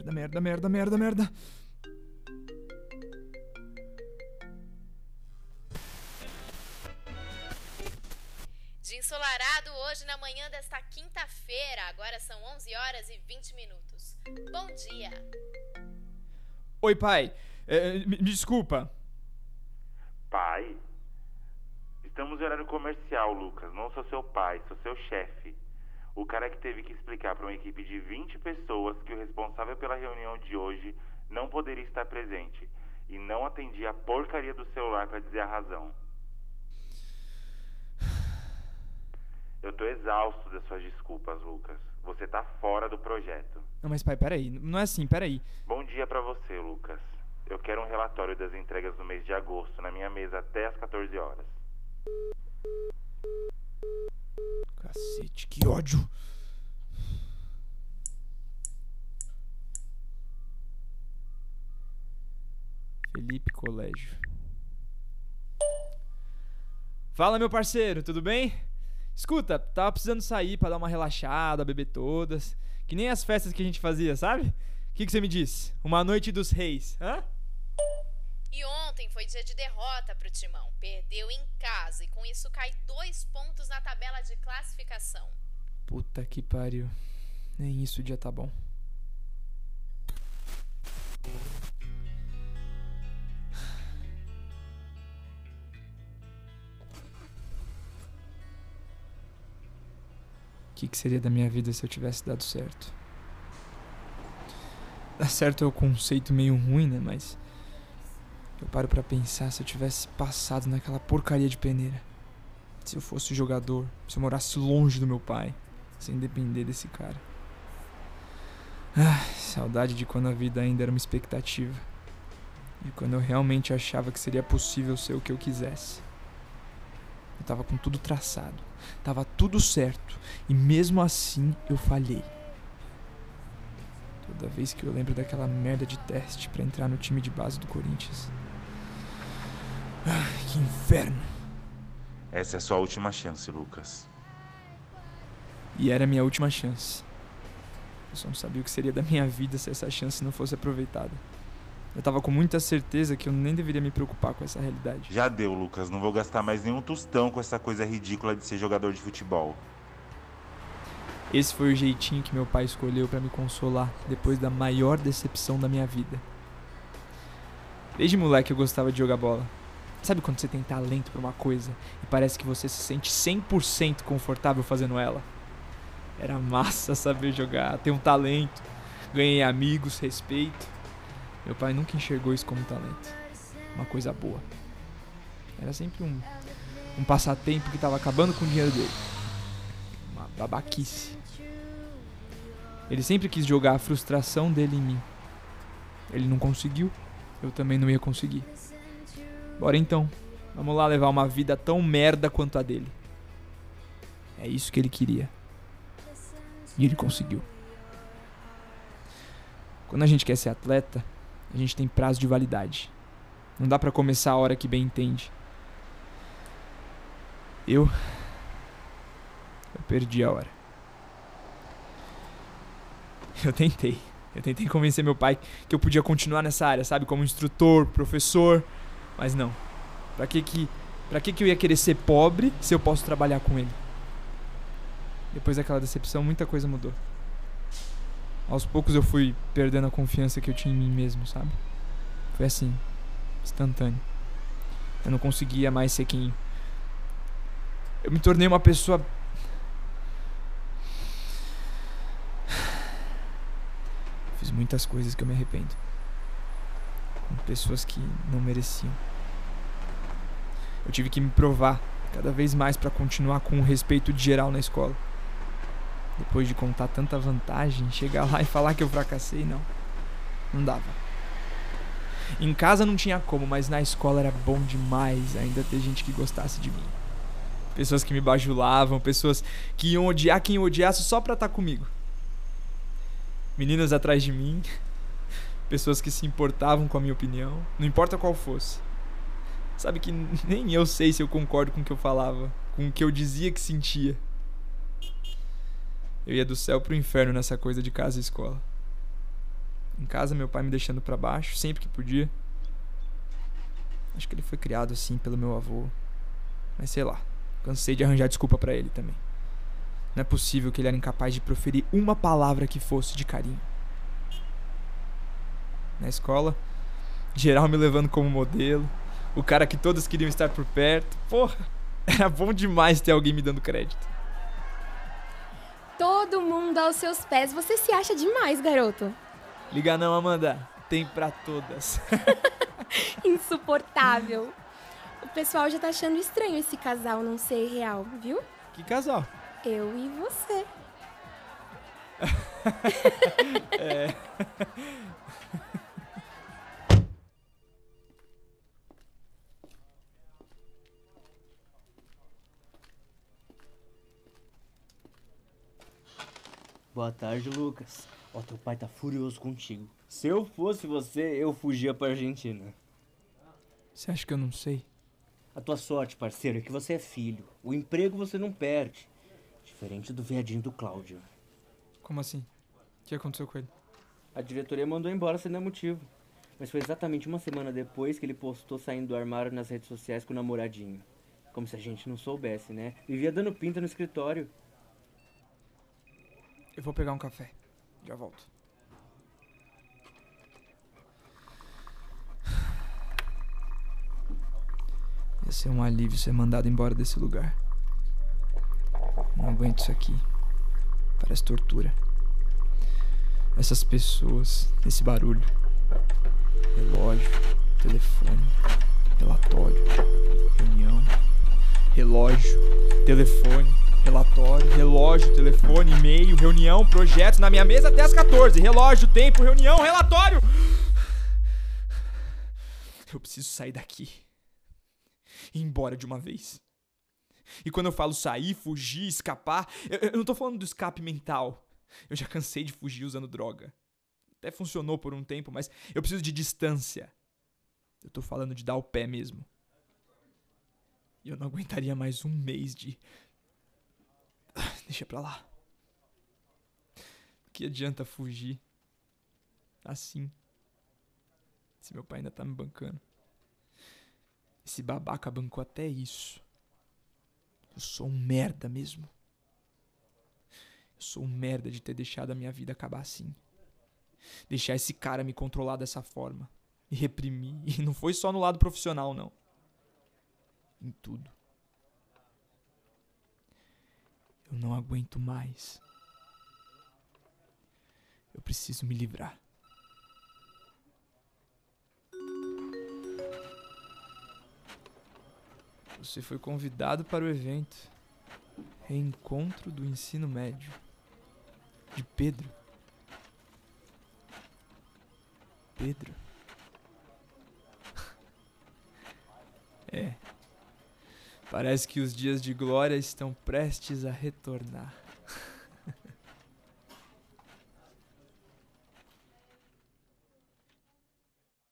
Merda, merda, merda, merda, merda. De ensolarado hoje na manhã desta quinta-feira. Agora são 11 horas e 20 minutos. Bom dia. Oi, pai. É, me, me desculpa. Pai? Estamos em horário comercial, Lucas. Não sou seu pai, sou seu chefe. O cara que teve que explicar para uma equipe de 20 pessoas que o responsável pela reunião de hoje não poderia estar presente e não atendia a porcaria do celular para dizer a razão. Eu tô exausto das suas desculpas, Lucas. Você tá fora do projeto. Não, mas pai, peraí. Não é assim, peraí. Bom dia para você, Lucas. Eu quero um relatório das entregas do mês de agosto na minha mesa até às 14 horas. Cacete, que ódio. Felipe Colégio. Fala, meu parceiro, tudo bem? Escuta, tava precisando sair pra dar uma relaxada, beber todas. Que nem as festas que a gente fazia, sabe? O que, que você me disse? Uma noite dos reis, hã? E ontem foi dia de derrota pro Timão. Perdeu em casa e com isso cai dois pontos na tabela de classificação. Puta que pariu. Nem isso o dia tá bom. O que, que seria da minha vida se eu tivesse dado certo? Dar certo é um conceito meio ruim, né? Mas eu paro pra pensar se eu tivesse passado naquela porcaria de peneira. Se eu fosse jogador, se eu morasse longe do meu pai, sem depender desse cara. Ah, saudade de quando a vida ainda era uma expectativa. E quando eu realmente achava que seria possível ser o que eu quisesse. Eu tava com tudo traçado, tava tudo certo, e mesmo assim eu falhei. Toda vez que eu lembro daquela merda de teste pra entrar no time de base do Corinthians. Ah, que inferno! Essa é a sua última chance, Lucas. E era a minha última chance. Eu só não sabia o que seria da minha vida se essa chance não fosse aproveitada. Eu tava com muita certeza que eu nem deveria me preocupar com essa realidade. Já deu, Lucas. Não vou gastar mais nenhum tostão com essa coisa ridícula de ser jogador de futebol. Esse foi o jeitinho que meu pai escolheu pra me consolar depois da maior decepção da minha vida. Desde moleque eu gostava de jogar bola. Sabe quando você tem talento pra uma coisa e parece que você se sente 100% confortável fazendo ela? Era massa saber jogar, ter um talento. Ganhei amigos, respeito. Meu pai nunca enxergou isso como talento. Uma coisa boa. Era sempre um, um passatempo que tava acabando com o dinheiro dele. Uma babaquice. Ele sempre quis jogar a frustração dele em mim. Ele não conseguiu, eu também não ia conseguir. Bora então, vamos lá levar uma vida tão merda quanto a dele. É isso que ele queria. E ele conseguiu. Quando a gente quer ser atleta, a gente tem prazo de validade. Não dá pra começar a hora que bem entende. Eu. Eu perdi a hora. Eu tentei. Eu tentei convencer meu pai que eu podia continuar nessa área, sabe? Como instrutor, professor. Mas não. Pra que que, pra que que eu ia querer ser pobre se eu posso trabalhar com ele? Depois daquela decepção, muita coisa mudou. Aos poucos eu fui perdendo a confiança que eu tinha em mim mesmo, sabe? Foi assim, instantâneo. Eu não conseguia mais ser quem. Eu me tornei uma pessoa. Fiz muitas coisas que eu me arrependo. Com pessoas que não mereciam. Eu tive que me provar cada vez mais para continuar com o respeito de geral na escola. Depois de contar tanta vantagem, chegar lá e falar que eu fracassei, não. Não dava. Em casa não tinha como, mas na escola era bom demais ainda ter gente que gostasse de mim. Pessoas que me bajulavam, pessoas que iam odiar quem eu odiasse só pra estar comigo. Meninas atrás de mim, pessoas que se importavam com a minha opinião, não importa qual fosse. Sabe que nem eu sei se eu concordo com o que eu falava, com o que eu dizia que sentia. Eu ia do céu pro inferno nessa coisa de casa e escola. Em casa, meu pai me deixando para baixo sempre que podia. Acho que ele foi criado assim pelo meu avô. Mas sei lá, cansei de arranjar desculpa para ele também. Não é possível que ele era incapaz de proferir uma palavra que fosse de carinho. Na escola, geral me levando como modelo, o cara que todos queriam estar por perto. Porra, era bom demais ter alguém me dando crédito. Todo mundo aos seus pés. Você se acha demais, garoto. Liga não, Amanda. Tem pra todas. Insuportável. O pessoal já tá achando estranho esse casal não ser real, viu? Que casal? Eu e você. é. Boa tarde, Lucas. Ó, teu pai tá furioso contigo. Se eu fosse você, eu fugia pra Argentina. Você acha que eu não sei? A tua sorte, parceiro, é que você é filho. O emprego você não perde. Diferente do viadinho do Cláudio. Como assim? O que aconteceu com ele? A diretoria mandou embora sem dar motivo. Mas foi exatamente uma semana depois que ele postou saindo do armário nas redes sociais com o namoradinho. Como se a gente não soubesse, né? Vivia dando pinta no escritório. Eu vou pegar um café. Já volto. Ia ser um alívio ser mandado embora desse lugar. Não aguento isso aqui. Parece tortura. Essas pessoas, esse barulho. Relógio, telefone, relatório, reunião. Relógio, telefone, relatório, relógio, telefone, e-mail, reunião, projetos na minha mesa até as 14. Relógio, tempo, reunião, relatório. Eu preciso sair daqui. Ir embora de uma vez. E quando eu falo sair, fugir, escapar, eu, eu não tô falando do escape mental. Eu já cansei de fugir usando droga. Até funcionou por um tempo, mas eu preciso de distância. Eu tô falando de dar o pé mesmo. E eu não aguentaria mais um mês de. Deixa pra lá. Que adianta fugir? Assim. Se meu pai ainda tá me bancando. Esse babaca bancou até isso. Eu sou um merda mesmo. Eu sou um merda de ter deixado a minha vida acabar assim. Deixar esse cara me controlar dessa forma. Me reprimir. E não foi só no lado profissional, não. Em tudo. Eu não aguento mais. Eu preciso me livrar. Você foi convidado para o evento Reencontro do Ensino Médio de Pedro. Pedro? é. Parece que os dias de glória estão prestes a retornar.